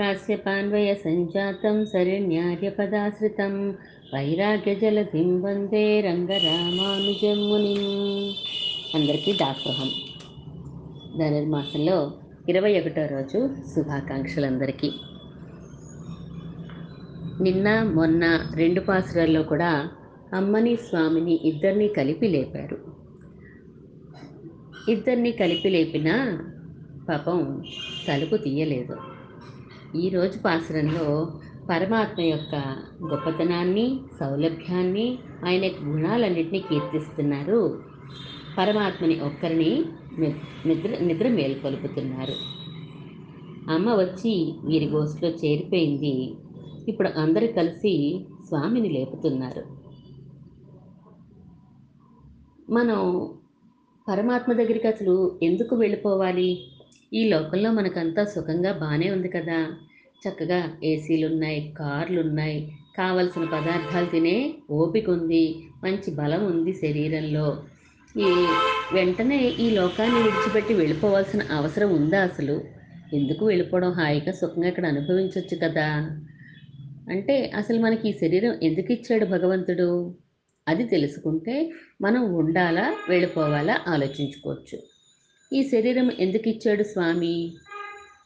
కాశ్యపాన్వయ సంజాతం శరణ్యార్యపదాశ్రితం వైరాగ్యజలధిం వందే రంగరామానుజముని అందరికీ దాసోహం। ధనుర్మాసంలో ఇరవై ఒకటో రోజు శుభాకాంక్షలందరికీ. నిన్న మొన్న రెండు పాసురాల్లో కూడా అమ్మని స్వామిని ఇద్దరిని కలిపి లేపారు. ఇద్దరిని కలిపి లేపినా పాపం తలుపు తీయలేదు. ఈరోజు పాసురంలో పరమాత్మ యొక్క గొప్పతనాన్ని సౌలభ్యాన్ని ఆయన గుణాలన్నింటినీ కీర్తిస్తున్నారు. పరమాత్మని ఒక్కరిని నిద్ర నిద్ర మేల్కొలుపుతున్నారు. అమ్మ వచ్చి వీరి గోష్ఠిలో చేరిపోయింది. ఇప్పుడు అందరూ కలిసి స్వామిని లేపుతున్నారు. మనం పరమాత్మ దగ్గరికి అసలు ఎందుకు వెళ్ళిపోవాలి? ఈ లోకంలో మనకంతా సుఖంగా బాగానే ఉంది కదా. చక్కగా ఏసీలు ఉన్నాయి కార్లు ఉన్నాయి కావలసిన పదార్థాలు తినే ఓపిక ఉంది మంచి బలం ఉంది శరీరంలో. ఈ వెంటనే ఈ లోకాన్ని విడిచిపెట్టి వెళ్ళిపోవాల్సిన అవసరం ఉందా అసలు? ఎందుకు వెళ్ళిపోవడం? హాయిగా సుఖంగా ఇక్కడ అనుభవించవచ్చు కదా. అంటే అసలు మనకి ఈ శరీరం ఎందుకు ఇచ్చాడు భగవంతుడు? అది తెలుసుకుంటే మనం ఉండాలా వెళ్ళిపోవాలా ఆలోచించుకోవచ్చు. ఈ శరీరం ఎందుకు ఇచ్చాడు స్వామి?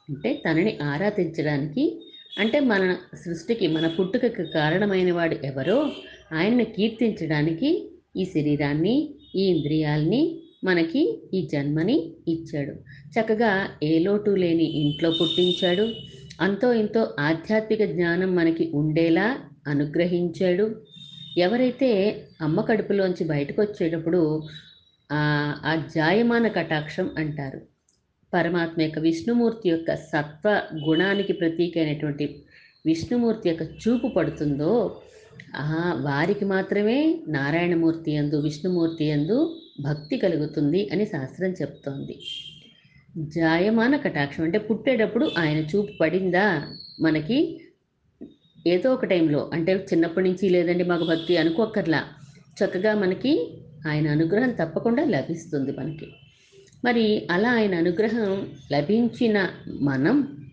అంటే తనని ఆరాధించడానికి. అంటే మన సృష్టికి మన పుట్టుకకు కారణమైన వాడు ఎవరో ఆయన్ని కీర్తించడానికి ఈ శరీరాన్ని ఈ ఇంద్రియాల్ని మనకి ఈ జన్మని ఇచ్చాడు. చక్కగా ఏ లోటు లేని ఇంట్లో పుట్టించాడు. అంతో ఇంతో ఆధ్యాత్మిక జ్ఞానం మనకి ఉండేలా అనుగ్రహించాడు. ఎవరైతే అమ్మ కడుపులోంచి బయటకు వచ్చేటప్పుడు ఆ జాయమాన కటాక్షం అంటారు. పరమాత్మ యొక్క విష్ణుమూర్తి యొక్క సత్వ గుణానికి ప్రతీక అయినటువంటి విష్ణుమూర్తి యొక్క చూపు పడుతుందో వారికి మాత్రమే నారాయణమూర్తి ఎందు విష్ణుమూర్తి ఎందు భక్తి కలుగుతుంది అని శాస్త్రం చెప్తోంది. జాయమాన కటాక్షం అంటే పుట్టేటప్పుడు ఆయన చూపు పడిందా? మనకి ఏదో ఒక టైంలో అంటే చిన్నప్పటి నుంచి లేదండి మాకు భక్తి అనుకోక్కర్లా. చక్కగా మనకి ఆయన అనుగ్రహం తప్పకుండా లభిస్తుంది మనకి. మరి అలా ఆయన అనుగ్రహం లభించిన మనం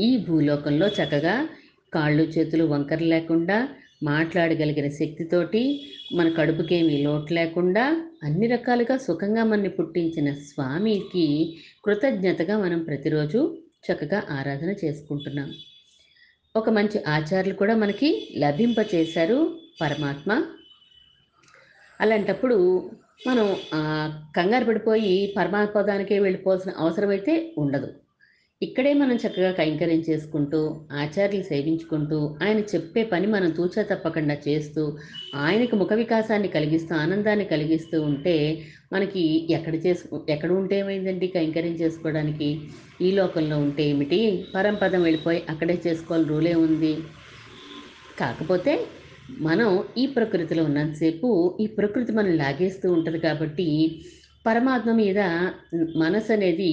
ఈ భూలోకంలో చక్కగా కాళ్ళు చేతులు వంకర లేకుండా మాట్లాడగలిగిన శక్తితోటి మన కడుపుకేమీ లోటు లేకుండా అన్ని రకాలుగా సుఖంగా మనని పుట్టించిన స్వామికి కృతజ్ఞతగా మనం ప్రతిరోజు చక్కగా ఆరాధన చేసుకుంటున్నాం. ఒక మంచి ఆచార్యులు కూడా మనకి లభింపచేశారు పరమాత్మ. అలాంటప్పుడు మనం కంగారు పడిపోయి పరమాత్మదానికే వెళ్ళిపోవాల్సిన అవసరం అయితే ఉండదు. ఇక్కడే మనం చక్కగా కైంకర్యం చేసుకుంటూ ఆచార్యులు సేవించుకుంటూ ఆయన చెప్పే పని మనం తూచా తప్పకుండా చేస్తూ ఆయనకు ముఖ వికాసాన్ని కలిగిస్తూ ఆనందాన్ని కలిగిస్తూ ఉంటే మనకి ఎక్కడ చేసు ఎక్కడ ఉంటే ఏమైందండి కైంకర్యం చేసుకోవడానికి? ఈ లోకంలో ఉంటే ఏమిటి? పరంపదం వెళ్ళిపోయి అక్కడే చేసుకోవాలి రూలే ఉంది. కాకపోతే మనం ఈ ప్రకృతిలో ఉన్నంతసేపు ఈ ప్రకృతి మనం లాగేస్తూ ఉంటుంది కాబట్టి పరమాత్మ మీద మనసు అనేది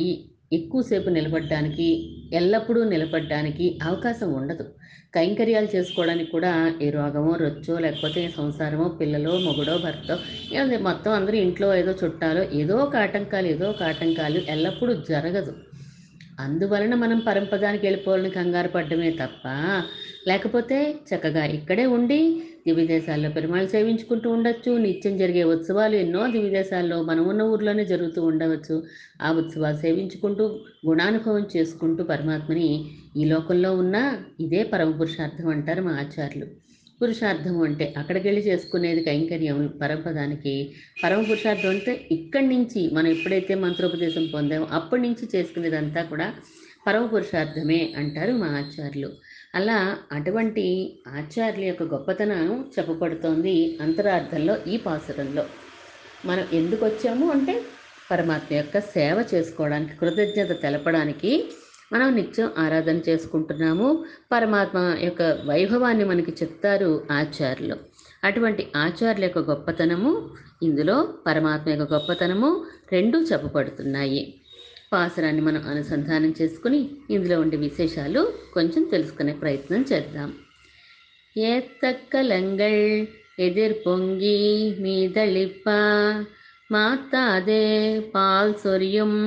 ఎక్కువసేపు నిలబడడానికి ఎల్లప్పుడూ నిలబడడానికి అవకాశం ఉండదు. కైంకర్యాలు చేసుకోవడానికి కూడా ఏ రోగమో రొచ్చో లేకపోతే సంసారమో పిల్లలో మొగుడో భర్తో మొత్తం అందరూ ఇంట్లో ఏదో చుట్టాలో ఏదో ఒక ఆటంకాలు ఏదో ఒక ఆటంకాలు ఎల్లప్పుడూ జరగదు. అందువలన మనం పరంపదానికి వెళ్ళిపోవాలని కంగారు పడ్డమే తప్ప లేకపోతే చక్కగా ఇక్కడే ఉండి దివిదేశాల్లో పెరుమాళ్ళు సేవించుకుంటూ ఉండొచ్చు నిత్యం జరిగే ఉత్సవాలు ఎన్నో దివిదేశాల్లో మనం ఉన్న ఊర్లోనే జరుగుతూ ఉండవచ్చు. ఆ ఉత్సవాలు సేవించుకుంటూ గుణానుభవం చేసుకుంటూ పరమాత్మని ఈ లోకంలో ఉన్న ఇదే పరమ పురుషార్థం అంటారు మా ఆచార్యులు. పురుషార్థం అంటే అక్కడికి వెళ్ళి చేసుకునేది కైంకర్యం పరమపదానికి. పరమ పురుషార్థం అంటే ఇక్కడి నుంచి మనం ఎప్పుడైతే మంత్రోపదేశం పొందామో అప్పటి నుంచి చేసుకునేదంతా కూడా పరమ పురుషార్థమే అంటారు మా ఆచార్యులు. అలా అటువంటి ఆచార్యుల యొక్క గొప్పతనం చెప్పబడుతోంది అంతరార్థంలో ఈ పాసురంలో. మనం ఎందుకు వచ్చాము అంటే పరమాత్మ యొక్క సేవ చేసుకోవడానికి కృతజ్ఞత తెలపడానికి మనం నిత్యం ఆరాధన చేసుకుంటున్నాము పరమాత్మ యొక్క వైభవాన్ని మనకి చెప్తారు ఆచార్యులు అటువంటి ఆచార్యుల యొక్క గొప్పతనము ఇందులో పరమాత్మ యొక్క గొప్పతనము రెండూ చెప్పబడుతున్నాయి పాసరాన్ని మనం అనుసంధానం చేసుకుని ఇందులో ఉండే విశేషాలు కొంచెం తెలుసుకునే ప్రయత్నం చేద్దాం ஏத்தக்கலங்கள் எதிர் பொங்கி மீதளிப்ப மாத்தாதே பால் சொரியும்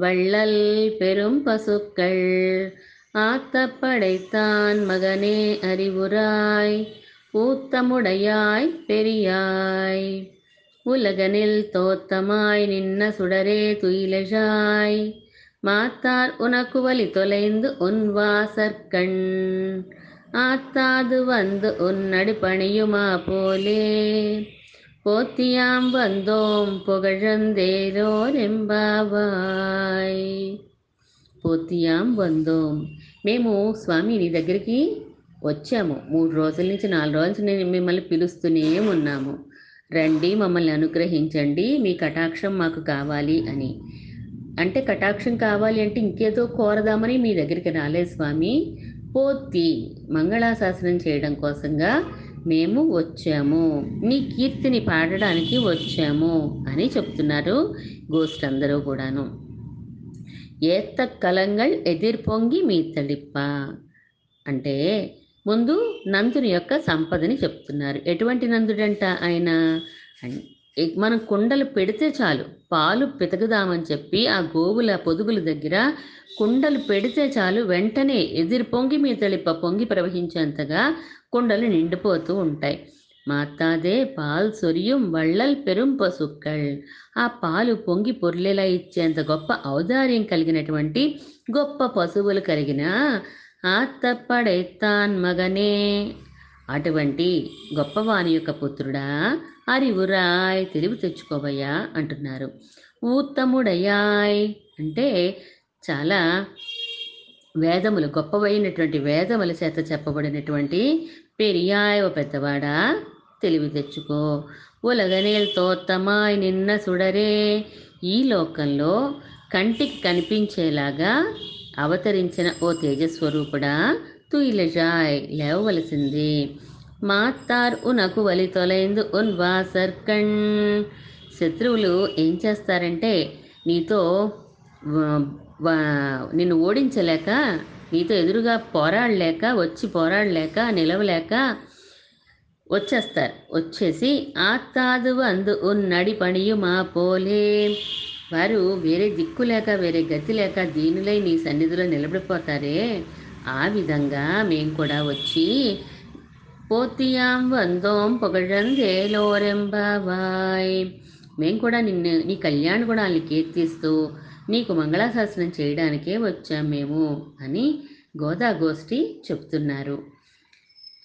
வள்ளல் பெரும் பசுக்கள். ஆத்தப்படைத்தான் மகனே அறிவுராய். ஊத்தமுடையாய் பெரியாய். உலகனில் தோத்தமாய் நின்ன சுடரே துயிலெழாய். மாத்தார் உனக்கு வலி தொலைந்து உன் வாசற்கண். ஆத்தாது வந்து உன் அடிப்பணியுமா போலே. போத்தியாம் வந்தோம் புகழந்தேரோர் எம்பாவாய் పోతియాం వందోం మేము స్వామి నీ దగ్గరికి వచ్చాము. మూడు రోజుల నుంచి నాలుగు రోజుల నుంచి నేను మిమ్మల్ని పిలుస్తూనే ఉన్నాము. రండి మమ్మల్ని అనుగ్రహించండి. మీ కటాక్షం మాకు కావాలి అని. అంటే కటాక్షం కావాలి అంటే ఇంకేదో కోరదామని మీ దగ్గరికి రాలేదు స్వామి. పోతి మంగళాశాసనం చేయడం కోసంగా మేము వచ్చాము. నీ కీర్తిని పాడడానికి వచ్చాము అని చెప్తున్నారు గోష్ఠందరూ కూడాను. ఏత్త కలంగల్ ఎదిర్పొంగి మీ తడిప్ప. అంటే ముందు నందుని యొక్క సంపదని చెప్తున్నారు. ఎటువంటి నందుడంట ఆయన? మనం కుండలు పెడితే చాలు. పాలు పితకుదామని చెప్పి ఆ గోవుల పొదుగుల దగ్గర కుండలు పెడితే చాలు. వెంటనే ఎదిరి పొంగి మీ తడిప్ప పొంగి ప్రవహించేంతగా కుండలు నిండిపోతూ ఉంటాయి. మాతాదే పాల్ సొరియం వళ్ళల్ పెరుం పసుక్కల్ ఆ పాలు పొంగి పొర్లేలా ఇచ్చేంత గొప్ప ఔదార్యం కలిగినటువంటి గొప్ప పశువులు కలిగిన ఆత్తపడెత్తాన్ మగనే. అటువంటి గొప్పవాని యొక్క పుత్రుడా అరివురాయ్ తెలివి తెచ్చుకోవయ్యా అంటున్నారు. ఉత్తముడయాయ్ అంటే చాలా వేదములు గొప్పవైనటువంటి వేదముల చేత చెప్పబడినటువంటి పెరియాయ్ ఓ పెద్దవాడా? తెలివి తెచ్చుకో. ఉలగనేల్ తోత్తమాయ్ నిన్న సుడరే. ఈ లోకంలో కంటికి కనిపించేలాగా అవతరించిన ఓ తేజస్వరూపుడా? తుయిలజాయ్ లేవవలసింది. మాత్తార్ ఉనకు వలి తొలైందు ఉన్ వాసర్కణ్. శత్రువులు ఏం చేస్తారంటే నీతో నిన్ను ఓడించలేక నీతో ఎదురుగా పోరాడలేక వచ్చి పోరాడలేక నిలవలేక వచ్చేస్తారు. వచ్చేసి ఆత్తాదు అందు ఉన్నడి పణియు మా పోలే. వారు వేరే దిక్కు లేక వేరే గతి లేక దీనిలై నీ సన్నిధిలో నిలబడిపోతారే. ఆ విధంగా మేము కూడా వచ్చి పోతియాం వందోం పొగడందేలోరెంబావాయ్ మేము కూడా నిన్ను నీ కళ్యాణ గుణాన్ని కీర్తిస్తూ నీకు మంగళాశాసనం చేయడానికే వచ్చాం మేము అని గోదా గోష్ఠి చెప్తున్నారు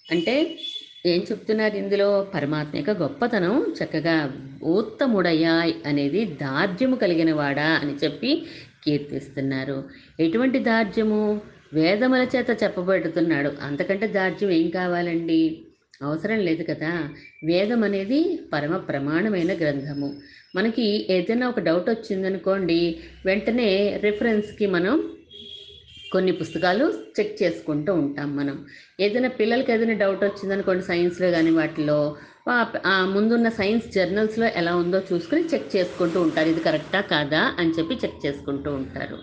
అంటే ఏం చెప్తున్నారు ఇందులో పరమాత్మ యొక్క గొప్పతనం చక్కగా ఉత్తముడయాయ్ అనేది దార్జ్యము కలిగిన వాడా అని చెప్పి కీర్తిస్తున్నారు ఎటువంటి దార్జ్యము వేదముల చేత చెప్పబడుతున్నాడు. అంతకంటే దార్జ్యం ఏం కావాలండి? అవసరం లేదు కదా. వేదం అనేది పరమ ప్రమాణమైన గ్రంథము. మనకి ఏదైనా ఒక డౌట్ వచ్చిందనుకోండి వెంటనే రిఫరెన్స్కి మనం కొన్ని పుస్తకాలు చెక్ చేసుకుంటూ ఉంటాం మనం. ఏదైనా పిల్లలకి ఏదైనా డౌట్ వచ్చిందనుకోండి సైన్స్లో కానీ వాటిలో ముందున్న సైన్స్ జర్నల్స్లో ఎలా ఉందో చూసుకుని చెక్ చేసుకుంటూ ఉంటారు. ఇది కరెక్టా కాదా అని చెప్పి చెక్ చేసుకుంటూ ఉంటారు.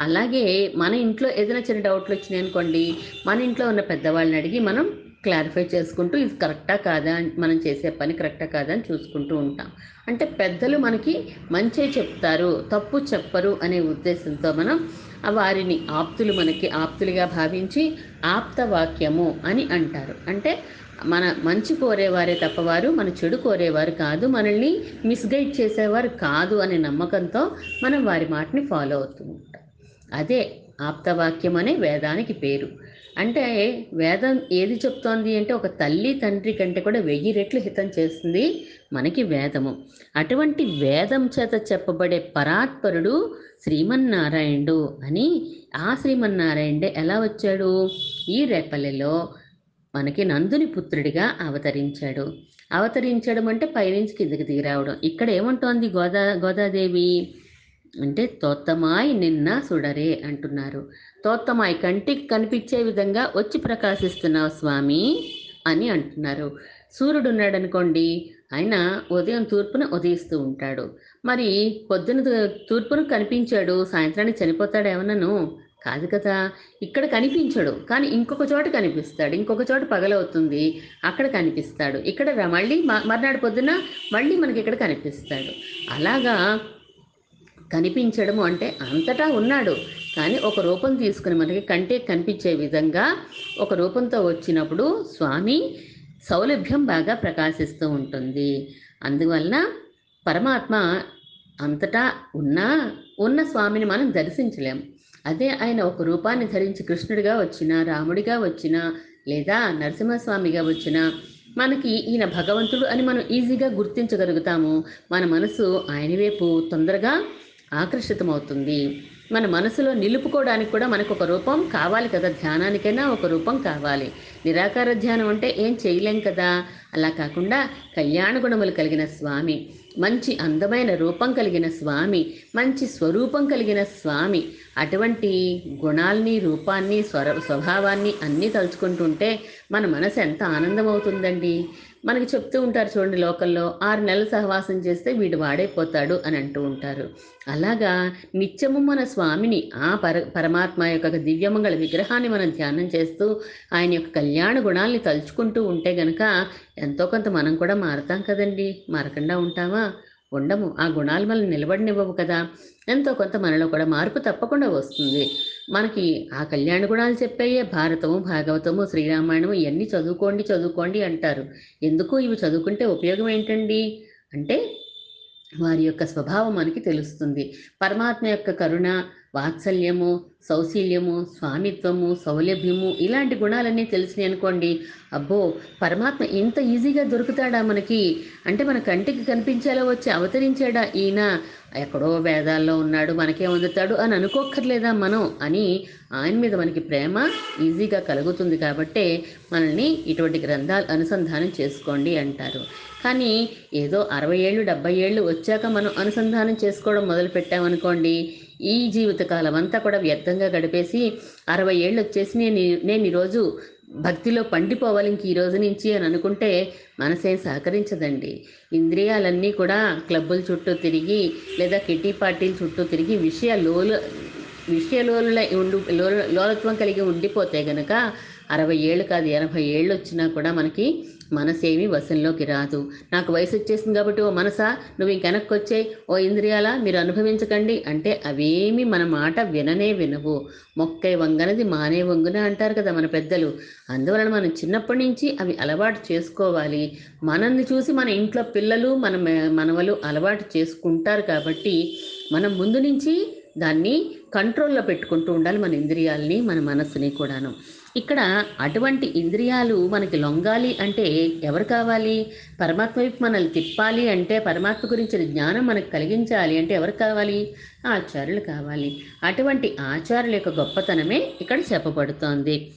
అలాగే మన ఇంట్లో ఏదైనా చిన్న డౌట్లు వచ్చినాయి అనుకోండి మన ఇంట్లో ఉన్న పెద్దవాళ్ళని అడిగి మనం క్లారిఫై చేసుకుంటూ ఇది కరెక్టా కాదా అని మనం చేసే పని కరెక్టా కాదా అని చూసుకుంటూ ఉంటాం. అంటే పెద్దలు మనకి మంచి చెప్తారు తప్పు చెప్పరు అనే ఉద్దేశంతో మనం ఆ వారిని ఆప్తులు మనకి ఆప్తులుగా భావించి ఆప్తవాక్యము అని అంటారు. అంటే మన మంచి కోరేవారే తప్పవారు మన చెడు కోరేవారు కాదు మనల్ని మిస్గైడ్ చేసేవారు కాదు అనే నమ్మకంతో మనం వారి మాటని ఫాలో అవుతుంది అదే ఆప్తవాక్యం అనే వేదానికి పేరు. అంటే వేదం ఏది చెప్తోంది అంటే ఒక తల్లి తండ్రి కంటే కూడా వెయ్యి రెట్లు హితం చేస్తుంది మనకి వేదము. అటువంటి వేదం చేత చెప్పబడే పరాత్పరుడు శ్రీమన్నారాయణుడు అని ఆ శ్రీమన్నారాయణుడే ఎలా వచ్చాడు? ఈ రేపల్లెలో మనకి నందుని పుత్రుడిగా అవతరించాడు. అవతరించడం అంటే పైనుంచి కిందకి దిగిరావడం ఇక్కడ ఏమంటోంది గోదా గోదాదేవి? అంటే తోత్తమాయ్ నిన్న సుడరే అంటున్నారు. తోత్తమాయ్ కంటికి కనిపించే విధంగా వచ్చి ప్రకాశిస్తున్నావు స్వామి అని అంటున్నారు. సూర్యుడు ఉన్నాడు అనుకోండి ఆయన ఉదయం తూర్పున ఉదయిస్తూ ఉంటాడు. మరి పొద్దున తూర్పును తూర్పున కనిపించాడు సాయంత్రానికి చనిపోతాడు ఏమన్నాను? కాదు కదా ఇక్కడ కనిపించడు. కానీ ఇంకొక చోట కనిపిస్తాడు. ఇంకొక చోట పగలవుతుంది అక్కడ కనిపిస్తాడు. ఇక్కడ మళ్ళీ మ- మర్నాడు పొద్దున మళ్ళీ మనకి ఇక్కడ కనిపిస్తాడు. అలాగా కనిపించడము అంటే అంతటా ఉన్నాడు. కానీ ఒక రూపం తీసుకుని మనకి కంటే కనిపించే విధంగా ఒక రూపంతో వచ్చినప్పుడు స్వామి సౌలభ్యం బాగా ప్రకాశిస్తూ ఉంటుంది. అందువలన పరమాత్మ అంతటా ఉన్నా ఉన్న స్వామిని మనం దర్శించలేం. అదే ఆయన ఒక రూపాన్ని ధరించి కృష్ణుడిగా వచ్చిన రాముడిగా వచ్చిన లేదా నరసింహస్వామిగా వచ్చిన మనకి ఈయన భగవంతుడు అని మనం ఈజీగా గుర్తించగలుగుతాము. మన మనసు ఆయన వైపు తొందరగా ఆకర్షితమవుతుంది. మన మనసులో నిలుపుకోవడానికి కూడా మనకు ఒక రూపం కావాలి కదా. ధ్యానానికైనా ఒక రూపం కావాలి. నిరాకార ధ్యానం అంటే ఏం చేయలేం కదా. అలా కాకుండా కళ్యాణ గుణములు కలిగిన స్వామి మంచి అందమైన రూపం కలిగిన స్వామి మంచి స్వరూపం కలిగిన స్వామి అటువంటి గుణాల్ని రూపాన్ని స్వర స్వభావాన్ని అన్నీ తలుచుకుంటుంటే మన మనసు ఎంత ఆనందమవుతుందండి. మనకి చెప్తూ ఉంటారు చూడండి లోకల్లో ఆరు నెలలు సహవాసం చేస్తే వీడు వాడైపోతాడు అని అంటూ ఉంటారు. అలాగా నిత్యము మన స్వామిని ఆ పర పరమాత్మ యొక్క దివ్యమంగళ విగ్రహాన్ని మనం ధ్యానం చేస్తూ ఆయన యొక్క కళ్యాణ గుణాల్ని తలుచుకుంటూ ఉంటే గనక ఎంతో కొంత మనం కూడా మారతాం కదండి. మారకుండా ఉంటామా? ఉండము. ఆ గుణాలు మనల్ని నిలబడినివ్వవు కదా. ఎంతో కొంత మనలో కూడా మార్పు తప్పకుండా వస్తుంది. మనకి ఆ కళ్యాణ గుణాలు చెప్పేయే భారతము భాగవతము శ్రీరామాయణము ఇవన్నీ చదువుకోండి చదువుకోండి అంటారు. ఎందుకు ఇవి చదువుకుంటే ఉపయోగం ఏంటండి? అంటే వారి యొక్క స్వభావం మనకి తెలుస్తుంది. పరమాత్మ యొక్క కరుణ వాత్సల్యము సౌశీల్యము స్వామిత్వము సౌలభ్యము ఇలాంటి గుణాలన్నీ తెలిసినాయి అనుకోండి. అబ్బో! పరమాత్మ ఇంత ఈజీగా దొరుకుతాడా మనకి? అంటే మన కంటికి కనిపించేలా వచ్చి అవతరించాడా ఈయన? ఎక్కడో వేదాల్లో ఉన్నాడు మనకే అందుతాడు అని అనుకోక్కర్లేదా మనం? అని ఆయన మీద మనకి ప్రేమ ఈజీగా కలుగుతుంది కాబట్టే మనల్ని ఇటువంటి గ్రంథాలు అనుసంధానం చేసుకోండి అంటారు. కానీ ఏదో అరవై ఏళ్ళు డెబ్బై ఏళ్ళు వచ్చాక మనం అనుసంధానం చేసుకోవడం మొదలు పెట్టామనుకోండి ఈ జీవితకాలం అంతా కూడా వ్యర్థంగా గడిపేసి అరవై ఏళ్ళు వచ్చేసి నేను నేను ఈరోజు భక్తిలో పండిపోవాలి ఇంక ఈ రోజు నుంచి అని అనుకుంటే మనసేం సహకరించదండి. ఇంద్రియాలన్నీ కూడా క్లబ్బుల చుట్టూ తిరిగి లేదా కిటీ పార్టీల చుట్టూ తిరిగి విషయ లోలు విషయలోలుల ఉండి లో లోలత్వం కలిగి ఉండిపోతే గనక అరవై ఏళ్ళు కాదు ఎనభై ఏళ్ళు వచ్చినా కూడా మనకి మనసేమి వశంలోకి రాదు. నాకు వయసు వచ్చేసింది కాబట్టి ఓ మనసా? నువ్వు ఇంకెనక్కి వచ్చాయి ఓ ఇంద్రియాలా? మీరు అనుభవించకండి. అంటే అవేమి మన మాట విననే వినవు. మొక్కై వంగనది మానే వంగున అంటారు కదా మన పెద్దలు. అందువలన మనం చిన్నప్పటి నుంచి అవి అలవాటు చేసుకోవాలి. మనల్ని చూసి మన ఇంట్లో పిల్లలు మన మనవలు అలవాటు చేసుకుంటారు కాబట్టి మనం ముందు నుంచి దాన్ని కంట్రోల్లో పెట్టుకుంటూ ఉండాలి మన ఇంద్రియాలని మన మనస్సుని కూడాను. ఇక్కడ అటువంటి ఇంద్రియాలు మనకి లొంగాలి అంటే ఎవరు కావాలి? పరమాత్మ వైపు మనల్ని తిప్పాలి అంటే పరమాత్మ గురించిన జ్ఞానం మనకు కలిగించాలి అంటే ఎవరు కావాలి? ఆచార్యులు కావాలి. అటువంటి ఆచార్యుల యొక్క గొప్పతనమే ఇక్కడ చెప్పబడుతోంది.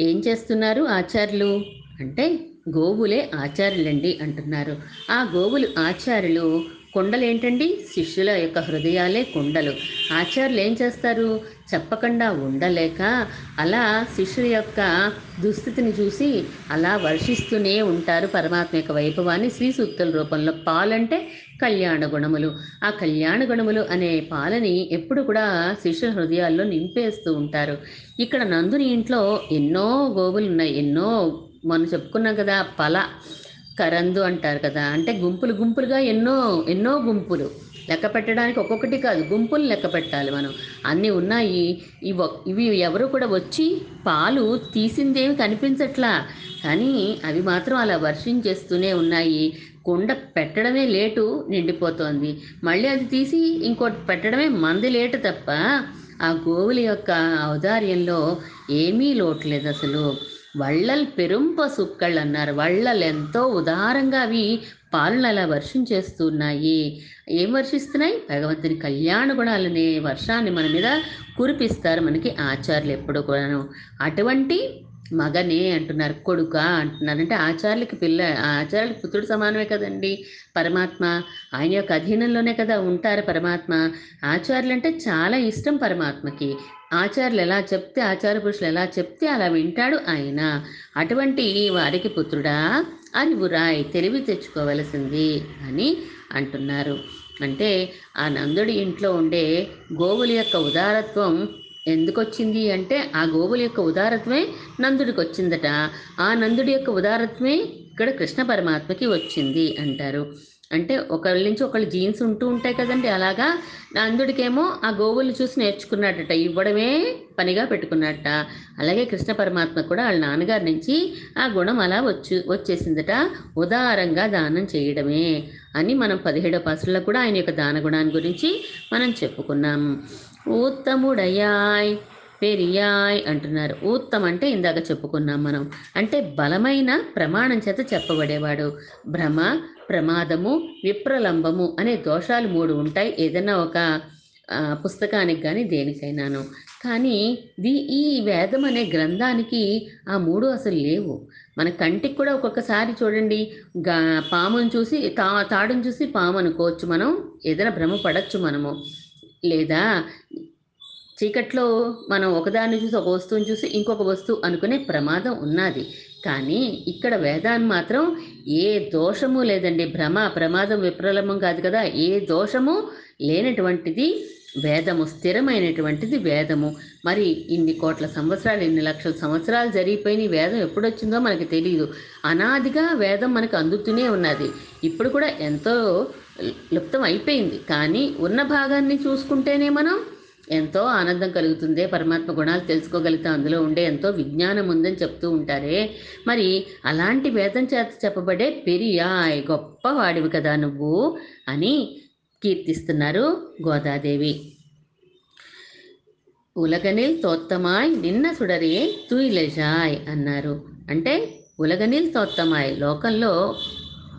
ఏం చేస్తున్నారు ఆచార్యులు? అంటే గోవులే ఆచార్యులండి అంటున్నారు. ఆ గోవులు ఆచార్యులు కొండలేంటండి? శిష్యుల యొక్క హృదయాలే కుండలు. ఆచార్యులు ఏం చేస్తారు? చెప్పకుండా ఉండలేక అలా శిష్యుల యొక్క దుస్థితిని చూసి అలా వర్షిస్తూనే ఉంటారు పరమాత్మ యొక్క వైభవాన్ని శ్రీ సూక్తుల రూపంలో పాలంటే కళ్యాణ గుణములు. ఆ కళ్యాణ గుణములు అనే పాలని ఎప్పుడు కూడా శిష్యుల హృదయాల్లో నింపేస్తూ ఉంటారు. ఇక్కడ నందుని ఇంట్లో ఎన్నో గోవులు ఉన్నాయి ఎన్నో మనం చెప్పుకున్నాం కదా పల. కరందు అంటారు కదా. అంటే గుంపులు గుంపులుగా ఎన్నో ఎన్నో గుంపులు. లెక్క పెట్టడానికి ఒక్కొక్కటి కాదు గుంపులు లెక్క పెట్టాలి మనం. అన్నీ ఉన్నాయి. ఇవి ఇవి ఎవరు కూడా వచ్చి పాలు తీసిందేమి కనిపించట్లా. కానీ అవి మాత్రం అలా వర్షించేస్తూనే ఉన్నాయి. కుండ పెట్టడమే లేటు నిండిపోతోంది. మళ్ళీ అది తీసి ఇంకోటి పెట్టడమే మంది లేటు తప్ప ఆ గోవుల యొక్క ఔదార్యంలో ఏమీ లోటు లేదు అసలు. వళ్ళల్ పెరుంప సుక్కళ్ళు అన్నారు. వళ్ళలు ఎంతో ఉదారంగా అవి పాలన అలా వర్షించేస్తున్నాయి ఏం వర్షిస్తున్నాయి? భగవంతుని కళ్యాణ గుణాలనే వర్షాన్ని మన మీద కురిపిస్తారు. మనకి ఆచార్యులు ఎప్పుడు కూడాను. అటువంటి మగనే అంటున్నారు కొడుక అంటున్నారు అంటే ఆచార్యులకి పిల్ల ఆచార్యులకి పుత్రుడు సమానమే కదండి. పరమాత్మ ఆయన యొక్క అధీనంలోనే కదా ఉంటారు పరమాత్మ. ఆచార్యులు అంటే చాలా ఇష్టం పరమాత్మకి. ఆచార్యులు ఎలా చెప్తే ఆచార్య పురుషులు ఎలా చెప్తే అలా వింటాడు ఆయన. అటువంటి వారికి పుత్రుడా అని అరివురాయ్ తెలివి తెచ్చుకోవలసింది అని అంటున్నారు. అంటే ఆ నందుడి ఇంట్లో ఉండే గోవుల యొక్క ఉదారత్వం ఎందుకు వచ్చింది అంటే ఆ గోవుల యొక్క ఉదారత్వమే నందుడికి వచ్చిందట ఆ నందుడి యొక్క ఉదారత్వమే ఇక్కడ కృష్ణ పరమాత్మకి వచ్చింది అంటారు. అంటే ఒకళ్ళ నుంచి ఒకళ్ళు జీన్స్ ఉంటూ ఉంటాయి కదండి అలాగా నందుడికేమో ఆ గోవులు చూసి నేర్చుకున్నాడట ఇవ్వడమే పనిగా పెట్టుకున్నట్ట అలాగే కృష్ణ పరమాత్మ కూడా వాళ్ళ నాన్నగారి నుంచి ఆ గుణం అలా వచ్చి వచ్చేసిందట ఉదారంగా దానం చేయడమే అని మనం పదిహేడో పాసుల్లో కూడా ఆయన యొక్క దాన గుణాన్ని గురించి మనం చెప్పుకున్నాం. ఉత్తముడయాయ్ పెరియాయ్ అంటున్నారు. ఉత్తం అంటే ఇందాక చెప్పుకున్నాం మనం. అంటే బలమైన ప్రమాణం చేత చెప్పబడేవాడు. భ్రమ ప్రమాదము విప్రలంబము అనే దోషాలు మూడు ఉంటాయి. ఏదైనా ఒక పుస్తకానికి కానీ దేనికైనాను. కానీ ది ఈ వేదం అనే గ్రంథానికి ఆ మూడు అసలు లేవు. మన కంటికి కూడా ఒక్కొక్కసారి చూడండి గా పామును చూసి తా తాడును చూసి పాము అనుకోవచ్చు మనం. ఏదైనా భ్రమ పడచ్చు మనము. లేదా చీకట్లో మనం ఒకదాన్ని చూసి ఒక వస్తువుని చూసి ఇంకొక వస్తువు అనుకునే ప్రమాదం ఉన్నది. కానీ ఇక్కడ వేదాన్ని మాత్రం ఏ దోషము లేదండి. భ్రమ ప్రమాదం విప్రలమం కాదు కదా. ఏ దోషము లేనటువంటిది వేదము స్థిరమైనటువంటిది వేదము. మరి ఇన్ని కోట్ల సంవత్సరాలు ఇన్ని లక్షల సంవత్సరాలు జరిగిపోయిన వేదం ఎప్పుడొచ్చిందో మనకు తెలియదు అనాదిగా వేదం మనకు అందుతూనే ఉన్నది. ఇప్పుడు కూడా ఎంతో లుప్తం అయిపోయింది. కానీ ఉన్న భాగాన్ని చూసుకుంటేనే మనం ఎంతో ఆనందం కలుగుతుంది పరమాత్మ గుణాలు తెలుసుకోగలుగుతాం. అందులో ఉండే ఎంతో విజ్ఞానం ఉందని చెప్తూ ఉంటారే. మరి అలాంటి వేదం చేత చెప్పబడే పెరియాయ్ గొప్ప వాడివి కదా నువ్వు అని కీర్తిస్తున్నారు గోదాదేవి. ఉలగనిల్ తోత్తమాయ్ నిన్న సుడరే తుయిలెజాయ్ అన్నారు. అంటే ఉలగనిల్ తోత్తమాయ్ లోకంలో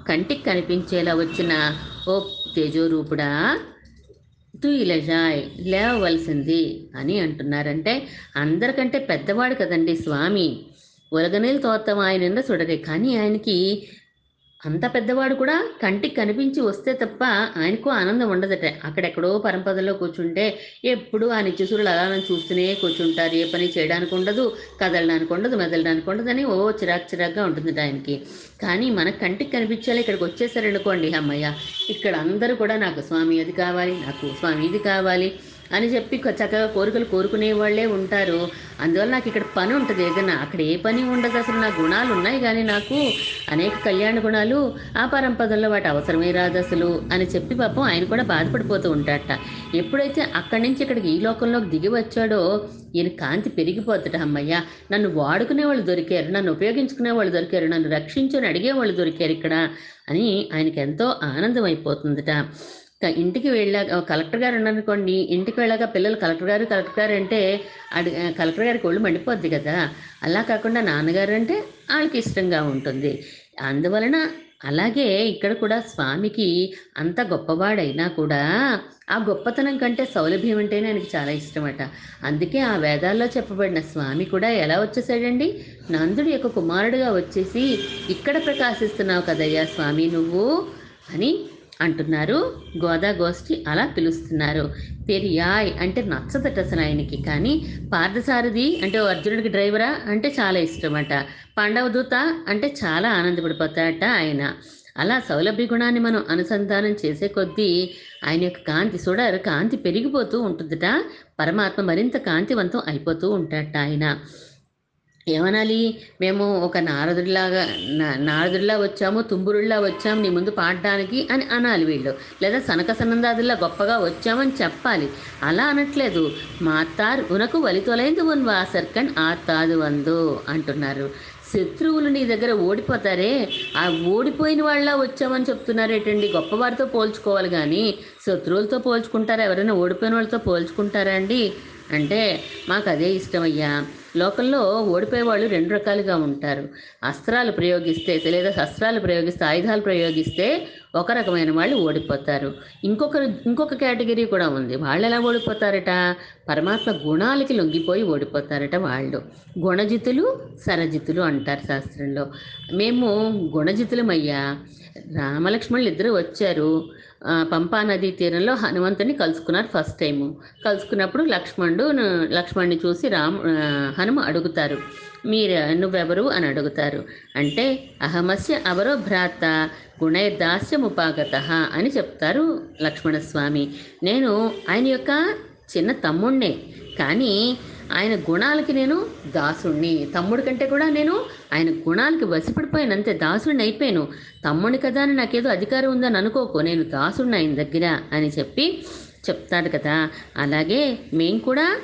కంటికి కనిపించేలా వచ్చిన ఓ తేజోరూపుడా తుయిలజాయ్ లేవవలసింది అని అంటున్నారంటే అందరికంటే పెద్దవాడు కదండి స్వామి. ఉలగనీలు తోత్తం ఆయన చూడరే కానీ ఆయనకి అంత పెద్దవాడు కూడా కంటికి కనిపించి వస్తే తప్ప ఆయనకు ఆనందం ఉండదట. అక్కడెక్కడో పరంపదలో కూర్చుంటే ఎప్పుడు ఆ నిత్యసురులు అలా చూస్తూనే కూర్చుంటారు. ఏ పని చేయడానికి ఉండదు కదలడానికి ఉండదు మెదలడానికి ఉండదు అని ఓ చిరాకు చిరాకుగా ఉంటుందట ఆయనకి. కానీ మన కంటికి కనిపించాలి ఇక్కడికి వచ్చేసారనుకోండి అమ్మయ్య. ఇక్కడ అందరూ కూడా నాకు స్వామి అది కావాలి నాకు స్వామి ఇది కావాలి అని చెప్పి చక్కగా కోరికలు కోరుకునే వాళ్ళే ఉంటారు. అందువల్ల నాకు ఇక్కడ పని ఉంటుంది ఏదైనా అక్కడ ఏ పని ఉండదు అసలు. నా గుణాలు ఉన్నాయి కానీ నాకు అనేక కళ్యాణ గుణాలు ఆ పరంపదల్లో వాటి అవసరమే రాదు అసలు అని చెప్పి పాపం ఆయన కూడా బాధపడిపోతూ ఉంటాడట. ఎప్పుడైతే అక్కడి నుంచి ఇక్కడికి ఈ లోకంలోకి దిగి వచ్చాడో ఈయన కాంతి పెరిగిపోతుట అమ్మయ్య. నన్ను వాడుకునే వాళ్ళు దొరికారు నన్ను ఉపయోగించుకునే వాళ్ళు దొరికారు నన్ను రక్షించని అడిగే వాళ్ళు దొరికారు ఇక్కడ అని ఆయనకి ఎంతో ఆనందం అయిపోతుందట. ఇంటికి వెళ్ళాక కలెక్టర్ గారు ఉన్నారనుకోండి ఇంటికి వెళ్ళాక పిల్లలు కలెక్టర్ గారు కలెక్టర్ గారు అంటే అడి కలెక్టర్ గారికి ఒళ్ళు మండిపోద్ది కదా. అలా కాకుండా నాన్నగారు అంటే వాళ్ళకి ఇష్టంగా ఉంటుంది. అందువలన అలాగే ఇక్కడ కూడా స్వామికి అంత గొప్పవాడైనా కూడా ఆ గొప్పతనం కంటే సౌలభ్యం అంటేనే ఆయనకి చాలా ఇష్టమట. అందుకే ఆ వేదాల్లో చెప్పబడిన స్వామి కూడా ఎలా వచ్చేసాడండి? నందుడి యొక్క కుమారుడుగా వచ్చేసి ఇక్కడ ప్రకాశిస్తున్నావు కదయ్యా స్వామి నువ్వు అని అంటున్నారు. గోదా గోష్ఠి అలా పిలుస్తున్నారు. పెరియాయ్ అంటే నచ్చదట అసలు ఆయనకి కానీ పార్థసారథి అంటే అర్జునుడికి డ్రైవరా అంటే చాలా ఇష్టమట. పాండవదూత అంటే చాలా ఆనందపడిపోతాడట ఆయన. అలా సౌలభ్య గుణాన్ని మనం అనుసంధానం చేసే కొద్దీ ఆయన యొక్క కాంతి చూడారు. కాంతి పెరిగిపోతూ ఉంటుందట. పరమాత్మ మరింత కాంతివంతం అయిపోతూ ఉంటాడట ఆయన. ఏమనాలి? మేము ఒక నారదుడిలాగా నా- నారదుడిలా వచ్చాము తుంబురుడిలా వచ్చాము నీ ముందు పాడడానికి అని అనాలి వీళ్ళు. లేదా సనక సనందాదుల్లా గొప్పగా వచ్చామని చెప్పాలి. అలా అనట్లేదు. మాతార్ ఉనకు వలితొలైంది ఉన్ వాసర్కన్ ఆతాదు వందు అంటున్నారు. శత్రువులు నీ దగ్గర ఓడిపోతారే? ఆ ఓడిపోయిన వాళ్ళ వచ్చామని చెప్తున్నారేటండి. గొప్పవారితో పోల్చుకోవాలి కానీ శత్రువులతో పోల్చుకుంటారా? ఎవరైనా ఓడిపోయిన వాళ్ళతో పోల్చుకుంటారా అండి? అంటే మాకు అదే ఇష్టమయ్యా. లోకంలో ఓడిపోయే వాళ్ళు రెండు రకాలుగా ఉంటారు. అస్త్రాలు ప్రయోగిస్తే లేదా శస్త్రాలు ప్రయోగిస్తే ఆయుధాలు ప్రయోగిస్తే ఒక రకమైన వాళ్ళు ఓడిపోతారు. ఇంకొకరు ఇంకొక కేటగిరీ కూడా ఉంది. వాళ్ళు ఎలా ఓడిపోతారట? పరమాత్మ గుణాలకి లొంగిపోయి ఓడిపోతారట వాళ్ళు. గుణజితులు సరజితులు అంటారు శాస్త్రంలో. మేము గుణజితులమయ్యా. రామలక్ష్మణులు ఇద్దరు వచ్చారు. పంపా నదీ తీరంలో హనుమంతుని కలుసుకున్నారు ఫస్ట్ టైము. కలుసుకున్నప్పుడు లక్ష్మణుడు లక్ష్మణ్ని చూసి రామ్ ఆ, హనుమ అడుగుతారు మీరు నువ్వెవరు? అని అడుగుతారు. అంటే అహమస్య అవరో భ్రాత గుణైర్దాస్యముపాగత అని చెప్తారు లక్ష్మణస్వామి. నేను ఆయన యొక్క చిన్న తమ్ముణ్ణే కానీ ఆయన గుణాలకి నేను దాసుణ్ణి. తమ్ముడి కంటే కూడా నేను ఆయన గుణాలకి వసిపడిపోయాను అంతే దాసుడిని అయిపోయాను. తమ్ముడి కదా అని నాకేదో అధికారం ఉందని అనుకోకు. నేను దాసుడిని ఆయన దగ్గర అని చెప్పి చెప్తాడు కదా. అలాగే మేము కూడా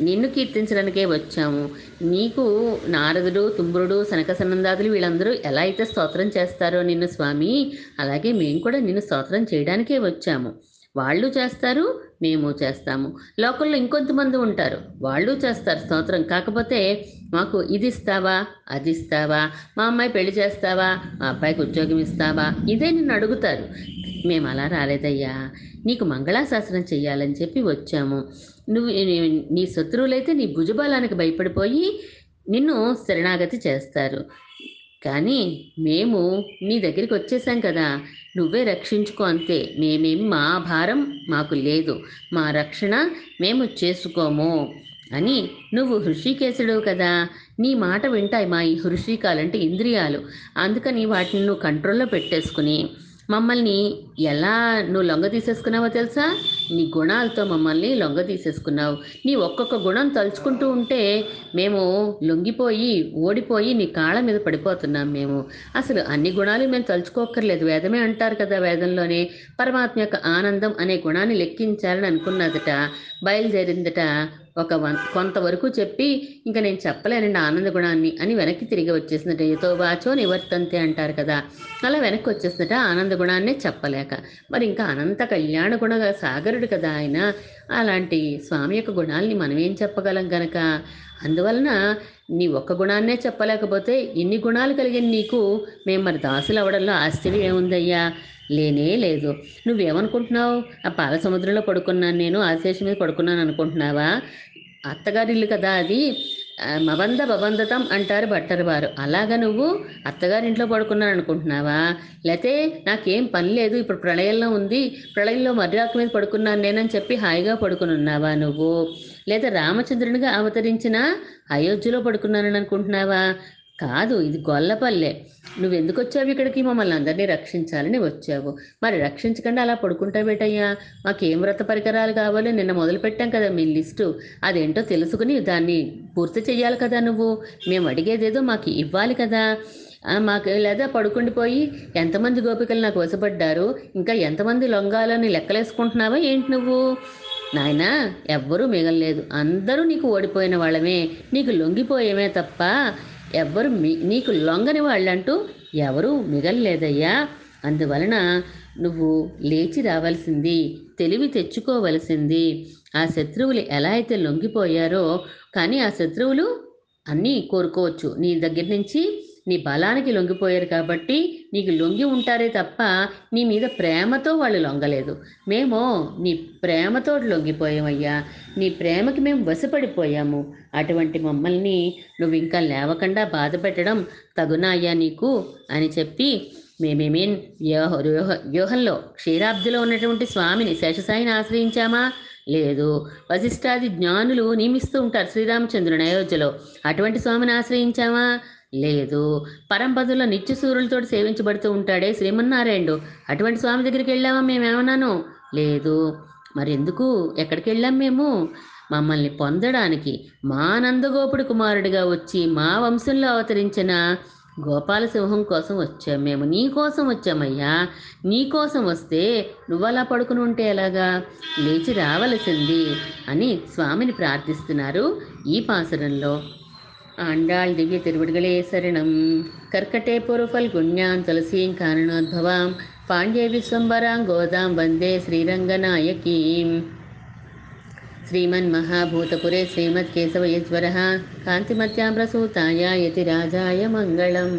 నిన్ను కీర్తించడానికే వచ్చాము. నీకు నారదుడు తుంబురుడు సనక సనందాదులు వీళ్ళందరూ ఎలా అయితే స్తోత్రం చేస్తారో నిన్ను స్వామి అలాగే మేము కూడా నిన్ను స్తోత్రం చేయడానికే వచ్చాము. వాళ్ళు చేస్తారు మేము చేస్తాము. లోకల్లో ఇంకొంతమంది ఉంటారు. వాళ్ళు చేస్తారు స్తోత్రం. కాకపోతే మాకు ఇది ఇస్తావా అది ఇస్తావా మా అమ్మాయి పెళ్ళి చేస్తావా మా అబ్బాయికి ఉద్యోగం ఇస్తావా ఇదే నిన్ను అడుగుతారు. మేము అలా రాలేదయ్యా. నీకు మంగళాశాసనం చేయాలని చెప్పి వచ్చాము. నువ్వు నీ- నీ శత్రువులైతే నీ భుజబలానికి భయపడిపోయి నిన్ను శరణాగతి చేస్తారు. కానీ మేము నీ దగ్గరికి వచ్చేసాం కదా. నువ్వే రక్షించుకో అంతే. మేమేం మా భారం మాకు లేదు. మా రక్షణ మేము చేసుకోము అని నువ్వు హృషికేశుడు కదా. నీ మాట వింటాయి మా ఈ హృషికాలంటే ఇంద్రియాలు. అందుకని వాటిని నువ్వు కంట్రోల్లో పెట్టేసుకుని మమ్మల్ని ఎలా నువ్వు లొంగ తీసేసుకున్నావో తెలుసా? నీ గుణాలతో మమ్మల్ని లొంగ తీసేసుకున్నావు. నీ ఒక్కొక్క గుణం తలుచుకుంటూ ఉంటే మేము లొంగిపోయి ఓడిపోయి నీ కాళ్ళ మీద పడిపోతున్నాం మేము. అసలు అన్ని గుణాలు మేము తలుచుకోక్కర్లేదు. వేదమే అంటారు కదా వేదంలోనే పరమాత్మ యొక్క ఆనందం అనే గుణాన్ని లెక్కించాలని అనుకున్నదట బయలుదేరిందట ఒక వన్ కొంతవరకు చెప్పి ఇంకా నేను చెప్పలేనండి ఆనంద గుణాన్ని అని వెనక్కి తిరిగి వచ్చేసిందట ఏతో వాచో నివర్తంతే అంటారు కదా. అలా వెనక్కి వచ్చేసిందట ఆనంద గుణాన్నే చెప్పలేక. మరి ఇంకా అనంత కళ్యాణ గుణ సాగరుడు కదా ఆయన. అలాంటి స్వామి యొక్క గుణాలని మనం ఏం చెప్పగలం గనక? అందువలన నీ ఒక్క గుణాన్నే చెప్పలేకపోతే ఇన్ని గుణాలు కలిగిన నీకు మేము మరి దాసులు అవ్వడంలో ఆశ్చర్యం ఏముందయ్యా? లేనే లేదు. నువ్వేమనుకుంటున్నావు? ఆ పాల సముద్రంలో పడుకున్నాను నేను ఆశేషం మీద పడుకున్నాను అనుకుంటున్నావా? అత్తగారి ఇల్లు కదా అది. ఆ, మబంద అంటారు బట్టరు వారు అలాగా నువ్వు అత్తగారింట్లో పడుకున్నాను అనుకుంటున్నావా లేతే నాకేం పని లేదు ఇప్పుడు ప్రళయంలో ఉంది ప్రళయంలో మర్రాకు మీద పడుకున్నాను నేనని చెప్పి హాయిగా పడుకుని ఉన్నావా నువ్వు? లేదా రామచంద్రునిగా అవతరించిన అయోధ్యలో పడుకున్నానని అనుకుంటున్నావా? కాదు ఇది గొల్లపల్లె. నువ్వు ఎందుకు వచ్చావు ఇక్కడికి? మమ్మల్ని అందరినీ రక్షించాలని వచ్చావు మరి రక్షించకుండా అలా పడుకుంటావేటయ్యా? మాకేం వ్రత పరికరాలు కావాలో? నిన్న మొదలు పెట్టాం కదా మీ లిస్టు. అదేంటో తెలుసుకుని దాన్ని పూర్తి చేయాలి కదా నువ్వు. మేము అడిగేదేదో మాకు ఇవ్వాలి కదా. మాకు లేదా పడుకుండిపోయి ఎంతమంది గోపికలు నాకు వసపడ్డారు ఇంకా ఎంతమంది లొంగాలని లెక్కలేసుకుంటున్నావా ఏంటి నువ్వు? నాయనా ఎవ్వరూ మిగలలేదు. అందరూ నీకు ఓడిపోయిన వాళ్ళమే. నీకు లొంగిపోయేమే తప్ప ఎవ్వరు మీ నీకు లొంగని వాళ్ళంటూ ఎవరూ మిగల్లేదయ్యా. అందువలన నువ్వు లేచి రావాల్సింది తెలివి తెచ్చుకోవలసింది. ఆ శత్రువులు ఎలా అయితే లొంగిపోయారో కానీ ఆ శత్రువులు అన్నీ కోరుకోవచ్చు. నీ దగ్గర నుంచి నీ బలానికి లొంగిపోయారు కాబట్టి నీకు లొంగి ఉంటారే తప్ప నీ మీద ప్రేమతో వాళ్ళు లొంగలేదు. మేము నీ ప్రేమతో లొంగిపోయామయ్యా. నీ ప్రేమకి మేము వశపడిపోయాము. అటువంటి మమ్మల్ని నువ్వు ఇంకా లేవకుండా బాధపెట్టడం తగునాయ్యా తగునా అయ్యా నీకు? అని చెప్పి మేమేమీ వ్యూహ వ్యూహ వ్యూహంలో క్షీరాబ్దిలో ఉన్నటువంటి స్వామిని శేషసాయిని ఆశ్రయించామా? లేదు. వశిష్ఠాది జ్ఞానులు నియమిస్తూ ఉంటారు శ్రీరామచంద్రుని అయోధ్యలో. అటువంటి స్వామిని ఆశ్రయించామా? లేదు. పరంపదుల నిత్య సూర్యులతో సేవించబడుతూ ఉంటాడే శ్రీమన్నారాయణుడు. అటువంటి స్వామి దగ్గరికి వెళ్ళామా మేమేమన్నాను? లేదు. మరెందుకు? ఎక్కడికి వెళ్ళాం మేము? మమ్మల్ని పొందడానికి మా నందగోపుడు కుమారుడిగా వచ్చి మా వంశంలో అవతరించిన గోపాల సింహం కోసం వచ్చాం మేము. నీ కోసం వచ్చామయ్యా. నీ కోసం వస్తే నువ్వలా పడుకుని ఉంటే ఎలాగా? లేచి రావలసింది అని స్వామిని ప్రార్థిస్తున్నారు ఈ పాసరంలో. ఆండాళ్ దివ్య తిరువడిగలే శరణం కర్కటే పురుఫల్ గుణ్యాం తులసీం కారణోద్భవాం పాండ్య విశ్వంబరాం గోదాం వందే శ్రీరంగనాయకీం శ్రీమన్మహాభూతపురే శ్రీమత్కేశవయేశ్వరः కాంతిమత్యాం ప్రసూతాయ యతిరాజాయ మంగళం